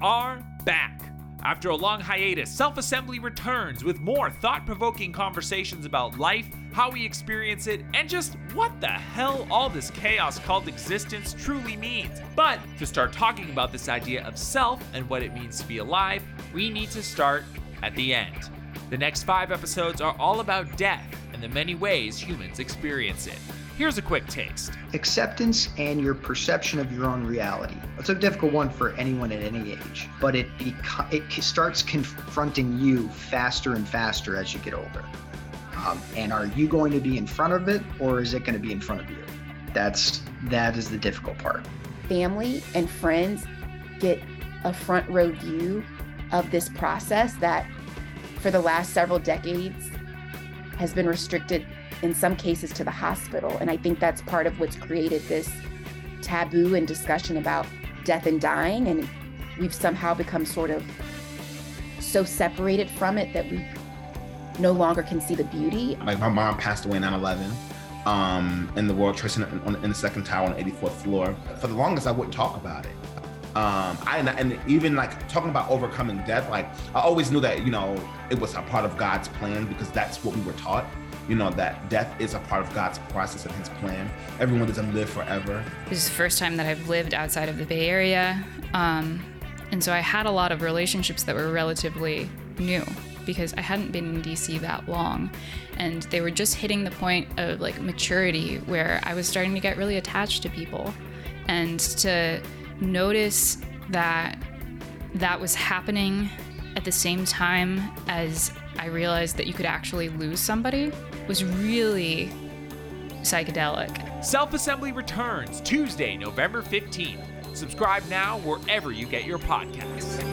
are back. After a long hiatus, Self Assembly returns with more thought provoking conversations about life, how we experience it, and just what the hell all this chaos called existence truly means. But to start talking about this idea of self and what it means to be alive, we need to start at the end. The next five episodes are all about death and the many ways humans experience it. Here's a quick taste. Acceptance and your perception of your own reality. It's a difficult one for anyone at any age, but it beco- it starts confronting you faster and faster as you get older. Um, and are you going to be in front of it, or is it going to be in front of you? That's that is the difficult part. Family and friends get a front row view of this process that, for the last several decades, has been restricted in some cases to the hospital. And I think that's part of what's created this taboo and discussion about death and dying. And we've somehow become sort of so separated from it that we no longer can see the beauty. Like my mom passed away in 9 11 um, in the World Trade Center in, in the second tower on the 84th floor. For the longest, I wouldn't talk about it. Um, I and even like talking about overcoming death, like I always knew that you know it was a part of God's plan because that's what we were taught you know, that death is a part of God's process and his plan. Everyone doesn't live forever. This is the first time that I've lived outside of the Bay Area. Um, and so I had a lot of relationships that were relatively new because I hadn't been in DC that long. And they were just hitting the point of like maturity where I was starting to get really attached to people. And to notice that that was happening at the same time as I realized that you could actually lose somebody was really psychedelic. Self Assembly returns Tuesday, November 15th. Subscribe now wherever you get your podcasts.